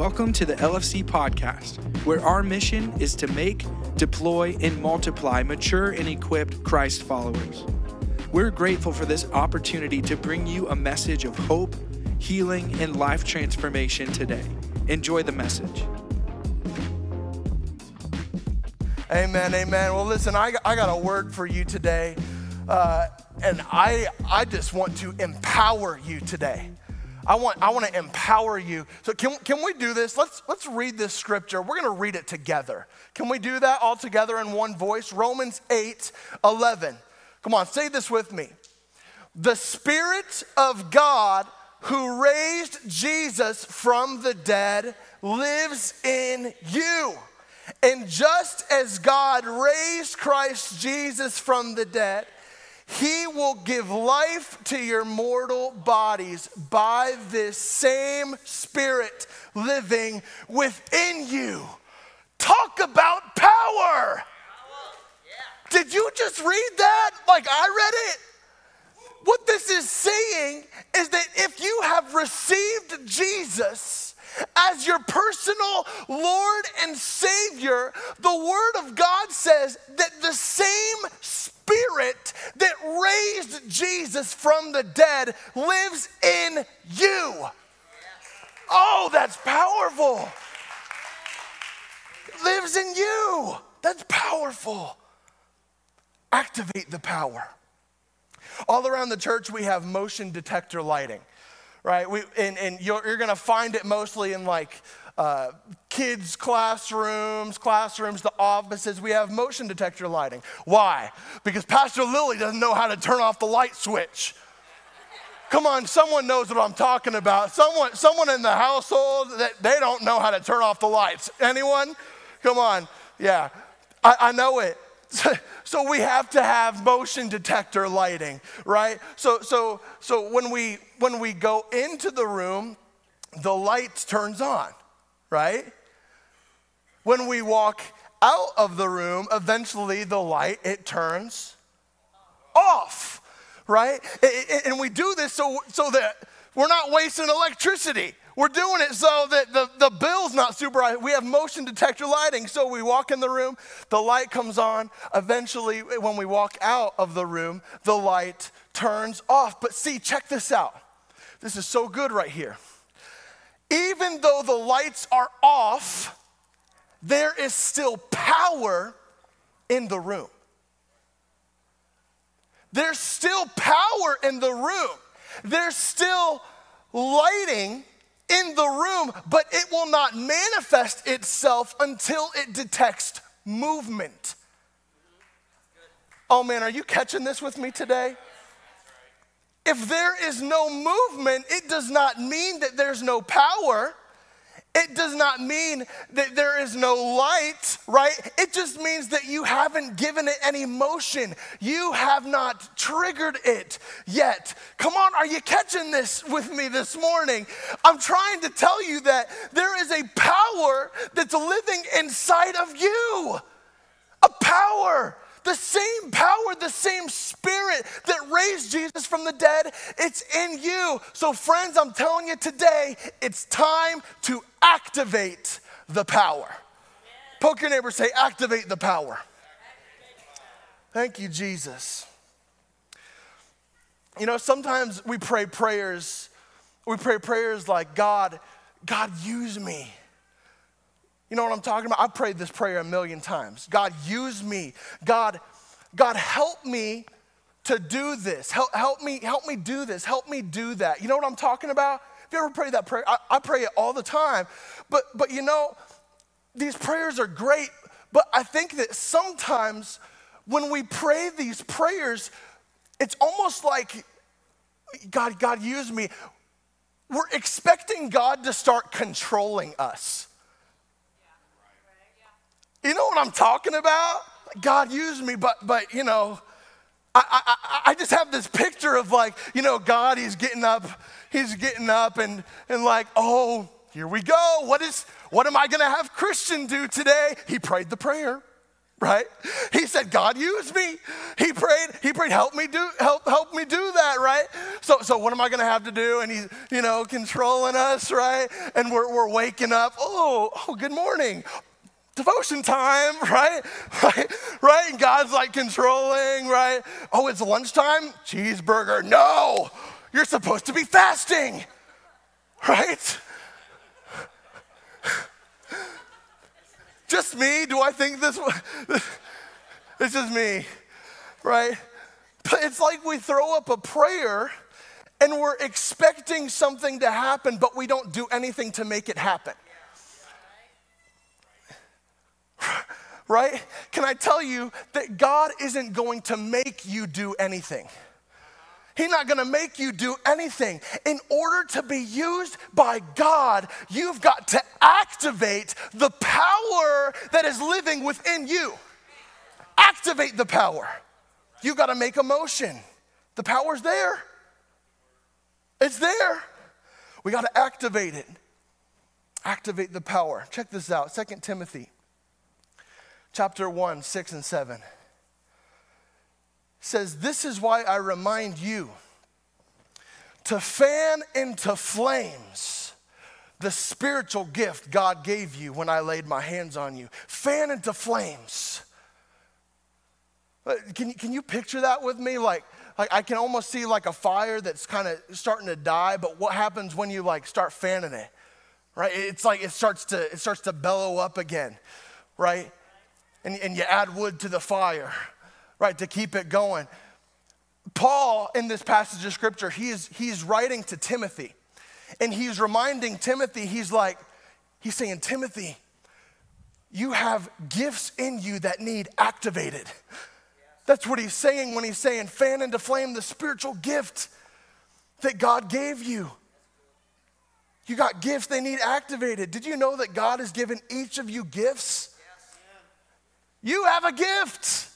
Welcome to the LFC podcast, where our mission is to make, deploy, and multiply mature and equipped Christ followers. We're grateful for this opportunity to bring you a message of hope, healing, and life transformation today. Enjoy the message. Amen, amen. Well, listen, I, I got a word for you today, uh, and I, I just want to empower you today. I want, I want to empower you. So can, can we do this? Let's, let's read this scripture. We're going to read it together. Can we do that all together in one voice? Romans 8, 11. Come on, say this with me. The Spirit of God who raised Jesus from the dead lives in you. And just as God raised Christ Jesus from the dead, he will give life to your mortal bodies by this same Spirit living within you. Talk about power. Did you just read that like I read it? What this is saying is that if you have received Jesus as your personal Lord and Savior, the Word of God says that the same Spirit raised Jesus from the dead lives in you. Oh, that's powerful. Lives in you. That's powerful. Activate the power. All around the church, we have motion detector lighting, right? We, and, and you're, you're going to find it mostly in like uh, kids' classrooms, classrooms, the offices. We have motion detector lighting. Why? Because Pastor Lily doesn't know how to turn off the light switch. Come on, someone knows what I'm talking about. Someone, someone in the household that they don't know how to turn off the lights. Anyone? Come on. Yeah, I, I know it. so we have to have motion detector lighting right so so so when we when we go into the room the light turns on right when we walk out of the room eventually the light it turns off right and we do this so so that we're not wasting electricity we're doing it so that the, the bill's not super high. We have motion detector lighting. So we walk in the room, the light comes on. Eventually, when we walk out of the room, the light turns off. But see, check this out. This is so good right here. Even though the lights are off, there is still power in the room. There's still power in the room. There's still lighting in the room, but it will not manifest itself until it detects movement. Oh man, are you catching this with me today? If there is no movement, it does not mean that there's no power. It does not mean that there is no light, right? It just means that you haven't given it any motion. You have not triggered it yet. Come on, are you catching this with me this morning? I'm trying to tell you that there is a power that's living inside of you. A power the same power, the same spirit that raised Jesus from the dead, it's in you. So, friends, I'm telling you today, it's time to activate the power. Poke your neighbor, say, activate the power. Thank you, Jesus. You know, sometimes we pray prayers, we pray prayers like, God, God, use me. You know what I'm talking about? I've prayed this prayer a million times. God, use me. God, God, help me to do this. Help, help me, help me do this. Help me do that. You know what I'm talking about? Have you ever prayed that prayer? I, I pray it all the time. But but you know, these prayers are great, but I think that sometimes when we pray these prayers, it's almost like God, God, use me. We're expecting God to start controlling us. You know what I'm talking about? God used me, but but you know, I, I, I just have this picture of like, you know, God, he's getting up, he's getting up and and like, oh, here we go. What is what am I gonna have Christian do today? He prayed the prayer. right? He said, God use me. He prayed, he prayed, help me do, help, help me do that, right? So, so what am I gonna have to do? And he's, you know, controlling us, right? And we're, we're waking up, oh, oh, good morning. Devotion time, right? Right? Right? And God's like controlling, right? Oh, it's lunchtime? Cheeseburger. No, you're supposed to be fasting, right? Just me? Do I think this? This is me, right? But it's like we throw up a prayer and we're expecting something to happen, but we don't do anything to make it happen. Right? Can I tell you that God isn't going to make you do anything? He's not gonna make you do anything. In order to be used by God, you've got to activate the power that is living within you. Activate the power. You gotta make a motion. The power's there, it's there. We gotta activate it. Activate the power. Check this out 2 Timothy chapter 1, 6 and 7 says, This is why I remind you to fan into flames the spiritual gift God gave you when I laid my hands on you. Fan into flames. Uh, can you, can you picture that with me? Like, like I can almost see like a fire that's kind of starting to die, but what happens when you like start fanning it? Right? It's like it starts to it starts to bellow up again, right? And, and you add wood to the fire right, to keep it going. Paul, in this passage of scripture, he is, he's writing to Timothy. And he's reminding Timothy, he's like, he's saying, Timothy, you have gifts in you that need activated. That's what he's saying when he's saying, fan into flame the spiritual gift that God gave you. You got gifts, they need activated. Did you know that God has given each of you gifts? You have a gift.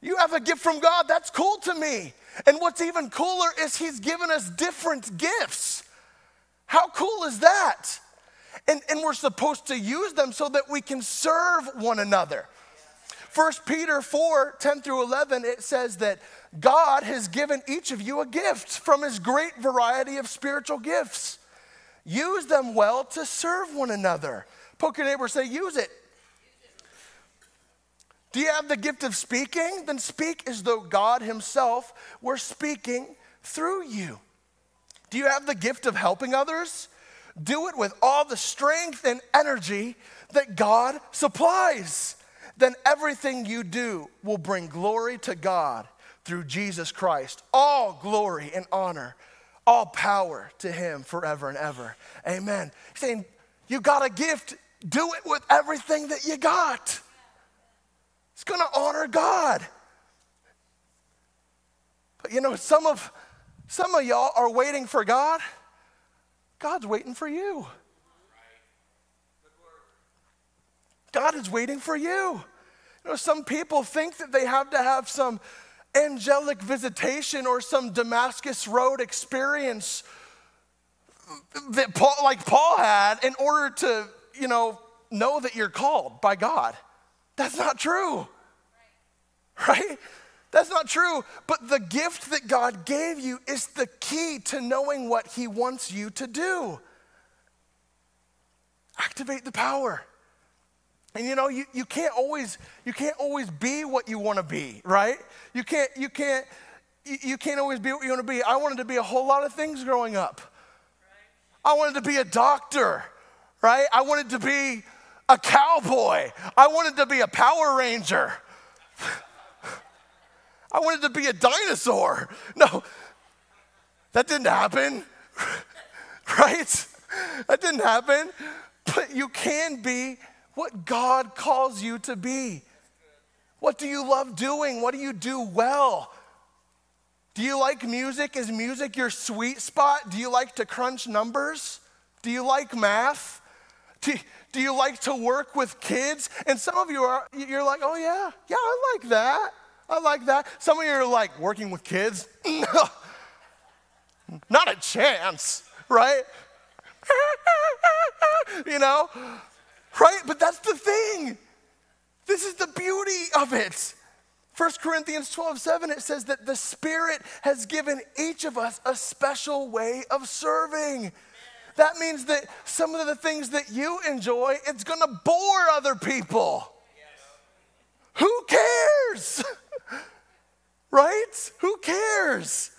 You have a gift from God, that's cool to me. And what's even cooler is He's given us different gifts. How cool is that? And, and we're supposed to use them so that we can serve one another. 1 Peter 4 10 through 11, it says that God has given each of you a gift from his great variety of spiritual gifts. Use them well to serve one another. Poke your neighbor, say, use it. Do you have the gift of speaking? Then speak as though God Himself were speaking through you. Do you have the gift of helping others? Do it with all the strength and energy that God supplies. Then everything you do will bring glory to God through Jesus Christ. All glory and honor, all power to Him forever and ever. Amen. He's saying, You got a gift, do it with everything that you got. It's going to honor God. But you know, some of some of y'all are waiting for God. God's waiting for you. God is waiting for you. You know, some people think that they have to have some angelic visitation or some Damascus Road experience that Paul, like Paul had, in order to, you know, know that you're called by God. That's not true. Right? That's not true. But the gift that God gave you is the key to knowing what He wants you to do. Activate the power. And you know, you, you can't always you can't always be what you want to be, right? You can't you can't you can't always be what you want to be. I wanted to be a whole lot of things growing up. I wanted to be a doctor, right? I wanted to be a cowboy. I wanted to be a Power Ranger. I wanted to be a dinosaur. No, that didn't happen, right? That didn't happen. But you can be what God calls you to be. What do you love doing? What do you do well? Do you like music? Is music your sweet spot? Do you like to crunch numbers? Do you like math? Do, do you like to work with kids? And some of you are, you're like, oh yeah, yeah, I like that. I like that. Some of you are like, working with kids? Not a chance, right? you know? Right? But that's the thing. This is the beauty of it. 1 Corinthians 12, 7, it says that the Spirit has given each of us a special way of serving. That means that some of the things that you enjoy, it's gonna bore other people. Who cares? right? Who cares?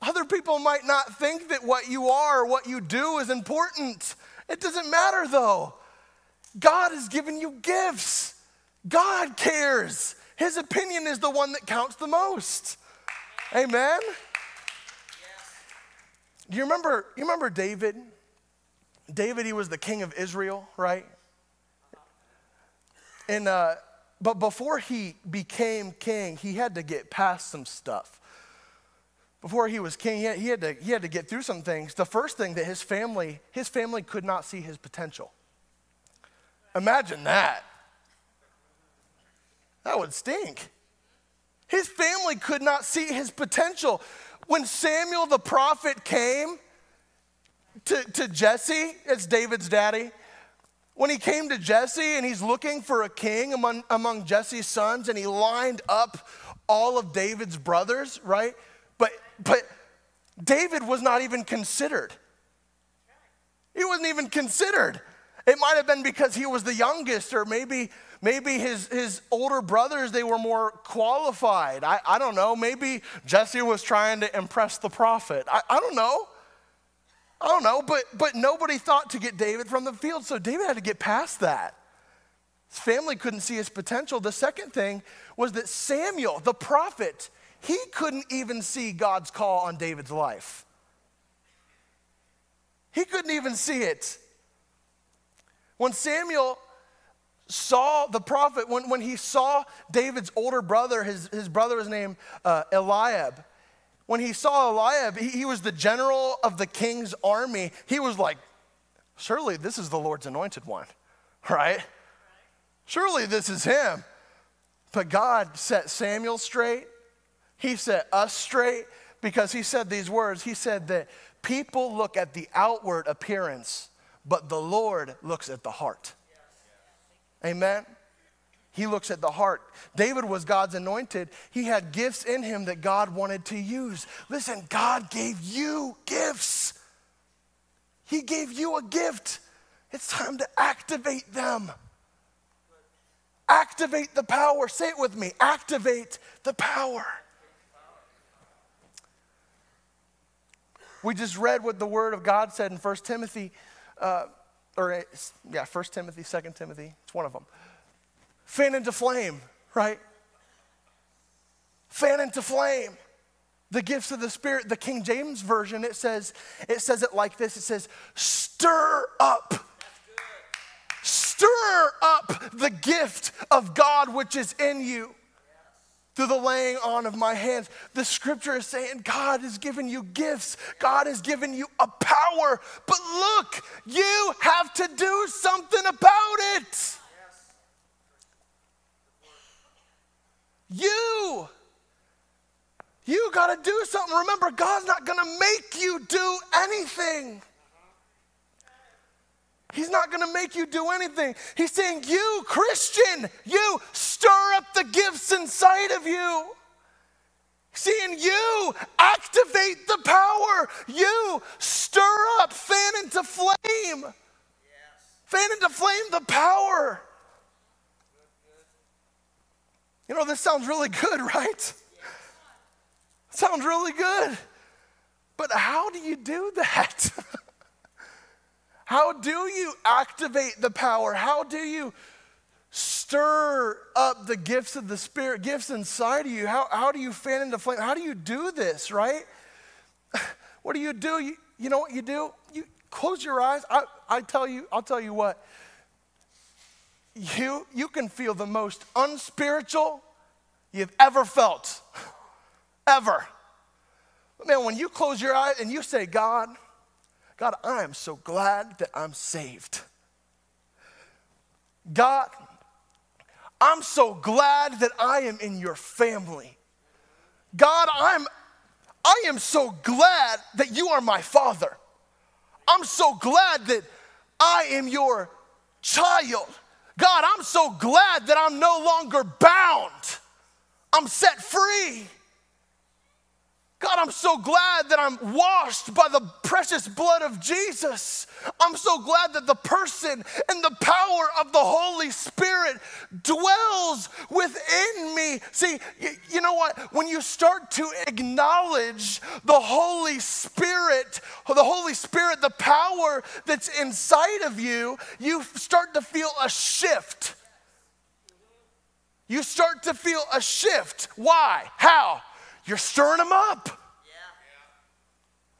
Other people might not think that what you are or what you do is important. It doesn't matter though. God has given you gifts. God cares. His opinion is the one that counts the most. Amen. Do you remember, you remember David? David, he was the king of Israel, right? And uh, but before he became king, he had to get past some stuff. Before he was king, he had, he had, to, he had to get through some things. The first thing that his family, his family could not see his potential. Imagine that. That would stink. His family could not see his potential. When Samuel the prophet came to, to Jesse, it's David's daddy, when he came to Jesse and he's looking for a king among, among Jesse's sons and he lined up all of David's brothers, right? But, but David was not even considered. He wasn't even considered. It might have been because he was the youngest, or maybe maybe his, his older brothers they were more qualified. I, I don't know. Maybe Jesse was trying to impress the prophet. I, I don't know. I don't know, but but nobody thought to get David from the field, so David had to get past that. His family couldn't see his potential. The second thing was that Samuel, the prophet, he couldn't even see God's call on David's life. He couldn't even see it. When Samuel saw the prophet, when, when he saw David's older brother, his, his brother was named uh, Eliab. When he saw Eliab, he, he was the general of the king's army. He was like, Surely this is the Lord's anointed one, right? Surely this is him. But God set Samuel straight. He set us straight because he said these words. He said that people look at the outward appearance, but the Lord looks at the heart. Amen. He looks at the heart. David was God's anointed. He had gifts in him that God wanted to use. Listen, God gave you gifts. He gave you a gift. It's time to activate them. Activate the power. Say it with me activate the power. We just read what the Word of God said in 1 Timothy, uh, or yeah, First Timothy, Second Timothy, it's one of them. Fan into flame, right? Fan into flame. The gifts of the Spirit, the King James Version, it says, it says it like this it says, stir up. Stir up the gift of God which is in you through the laying on of my hands. The scripture is saying God has given you gifts, God has given you a power. But look, you have to do something about it. You. You got to do something. Remember, God's not going to make you do anything. He's not going to make you do anything. He's saying, You, Christian, you stir up the gifts inside of you. Seeing you activate the power. You stir up, fan into flame. Yes. Fan into flame the power. You know, this sounds really good, right? Sounds really good. But how do you do that? How do you activate the power? How do you stir up the gifts of the Spirit, gifts inside of you? How, how do you fan into flame? How do you do this, right? What do you do? You, you know what you do? You close your eyes. I, I tell you, I'll tell you what. You, you can feel the most unspiritual you've ever felt. ever. Man, when you close your eyes and you say, God, God, I am so glad that I'm saved. God, I'm so glad that I am in your family. God, I'm I am so glad that you are my father. I'm so glad that I am your child. God, I'm so glad that I'm no longer bound. I'm set free. God, I'm so glad that I'm washed by the precious blood of Jesus. I'm so glad that the person and the power of the Holy Spirit dwells within me. See, you, know what? When you start to acknowledge the Holy Spirit, the Holy Spirit, the power that's inside of you, you start to feel a shift. You start to feel a shift. Why? How? You're stirring them up.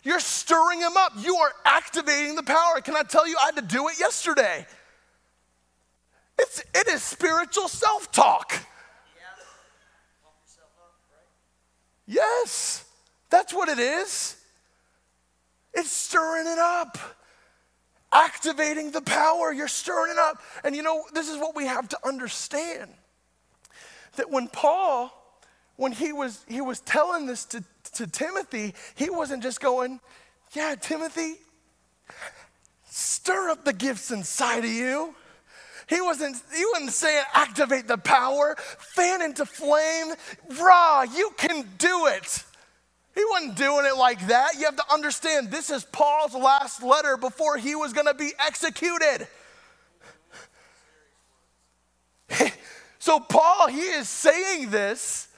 You're stirring them up. You are activating the power. Can I tell you, I had to do it yesterday. It's, it is spiritual self talk. Yes, that's what it is. It's stirring it up, activating the power. You're stirring it up. And you know, this is what we have to understand that when Paul when he was, he was telling this to, to Timothy, he wasn't just going, Yeah, Timothy, stir up the gifts inside of you. He wasn't, he wasn't saying activate the power, fan into flame, raw, you can do it. He wasn't doing it like that. You have to understand this is Paul's last letter before he was going to be executed. so, Paul, he is saying this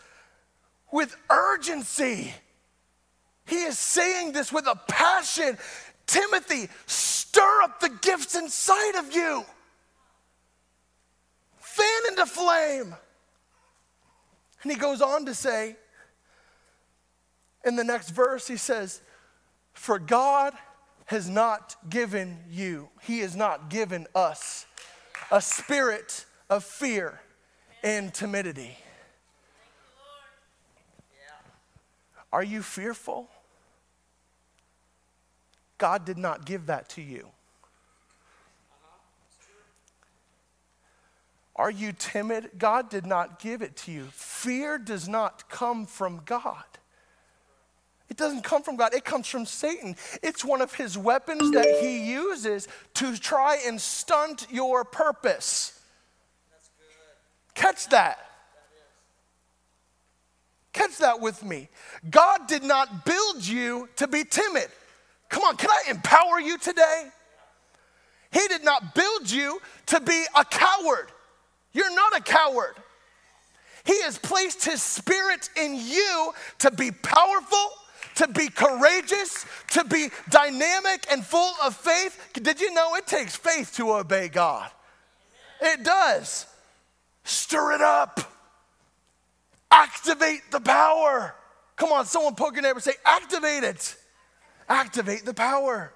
with urgency. He is saying this with a passion. Timothy, stir up the gifts inside of you. Fan into flame. And he goes on to say, in the next verse, he says, For God has not given you, He has not given us a spirit of fear and timidity. Are you fearful? God did not give that to you. Are you timid? God did not give it to you. Fear does not come from God. It doesn't come from God, it comes from Satan. It's one of his weapons that he uses to try and stunt your purpose. Catch that. Catch that with me. God did not build you to be timid. Come on, can I empower you today? He did not build you to be a coward. You're not a coward. He has placed His Spirit in you to be powerful, to be courageous, to be dynamic and full of faith. Did you know it takes faith to obey God? It does. Stir it up. Activate the power. Come on, someone poke your neighbor say, activate it. Activate the power.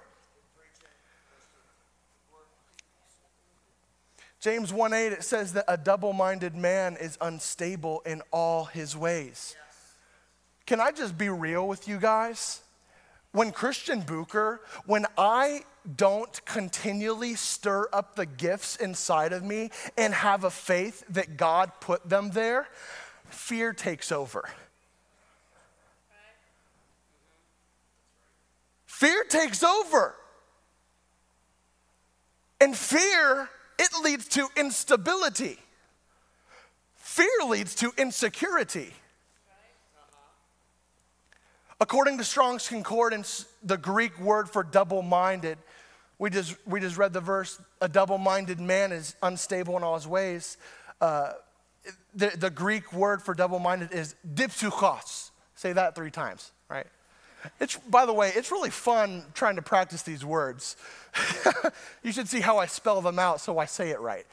James 1 8, it says that a double minded man is unstable in all his ways. Can I just be real with you guys? When Christian Booker, when I don't continually stir up the gifts inside of me and have a faith that God put them there, fear takes over. Fear takes over. And fear, it leads to instability. Fear leads to insecurity. According to Strong's Concordance, the Greek word for double minded, we just, we just read the verse a double minded man is unstable in all his ways. Uh, the, the Greek word for double minded is dipsuchos. Say that three times, right? It's, by the way, it's really fun trying to practice these words. you should see how I spell them out so I say it right.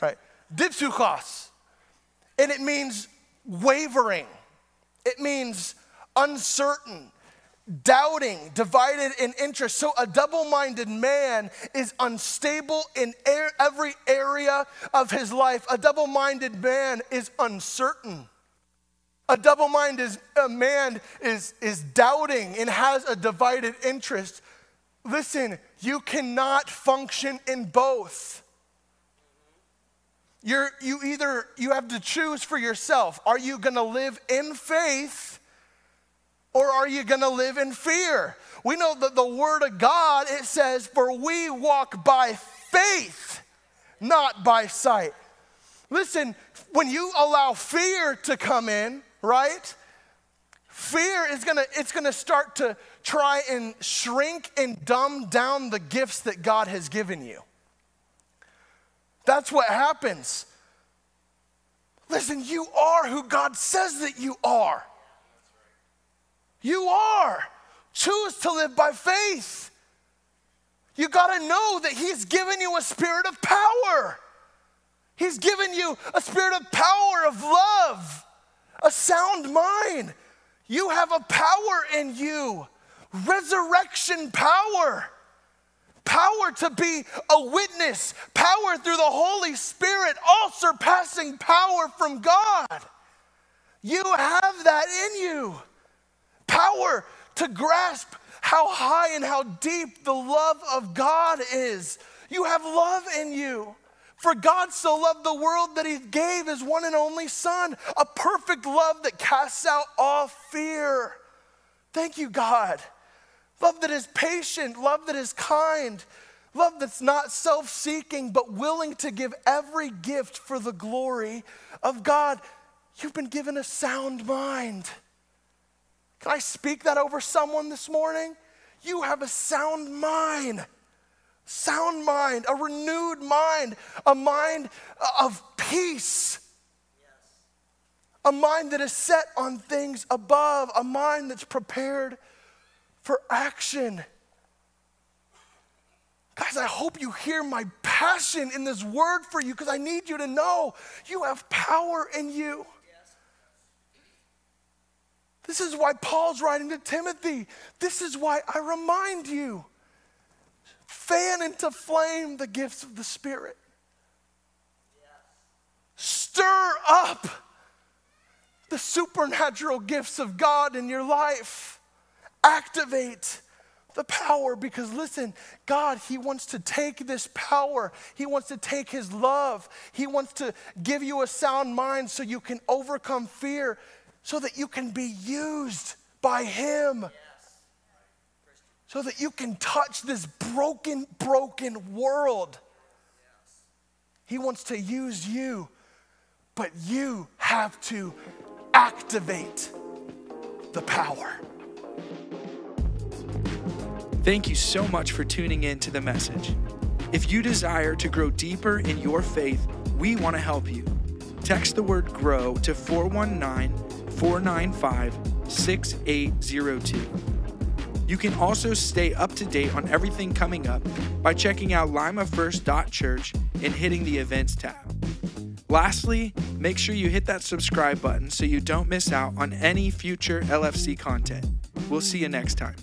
Right? Dipsuchos. And it means wavering. It means uncertain doubting, divided in interest. So a double minded man is unstable in every area of his life. A double minded man is uncertain. A double minded man is, is doubting and has a divided interest. Listen, you cannot function in both. You're, you either you have to choose for yourself. Are you going to live in faith or are you going to live in fear? We know that the Word of God, it says, For we walk by faith, not by sight. Listen, when you allow fear to come in, right? Fear is gonna, it's gonna start to try and shrink and dumb down the gifts that God has given you. That's what happens. Listen, you are who God says that you are. You are. Choose to live by faith. You got to know that He's given you a spirit of power. He's given you a spirit of power, of love, a sound mind. You have a power in you, resurrection power, power to be a witness, power through the Holy Spirit, all surpassing power from God. You have that in you. Power to grasp how high and how deep the love of God is. You have love in you. For God so loved the world that he gave his one and only Son, a perfect love that casts out all fear. Thank you, God. Love that is patient, love that is kind, love that's not self seeking, but willing to give every gift for the glory of God. You've been given a sound mind. Can I speak that over someone this morning? You have a sound mind sound mind, a renewed mind, a mind uh, of peace. A mind that is set on things above, a mind that's prepared for action. Guys, I hope you hear my passion in this word for you because I need you to know you have power in you. This is why Paul's writing to Timothy. This is why I remind you fan into flame the gifts of the Spirit. Stir up the supernatural gifts of God in your life. Activate the power because listen, God, He wants to take this power, He wants to take His love, He wants to give you a sound mind so you can overcome fear, so that you can be used by Him so that you can touch this broken, broken world. He wants to use you, but you have to activate the power. Thank you so much for tuning in to the message. If you desire to grow deeper in your faith, we want to help you. Text the word GROW to 419 495 6802. You can also stay up to date on everything coming up by checking out limafirst.church and hitting the events tab. Lastly, make sure you hit that subscribe button so you don't miss out on any future LFC content. We'll see you next time.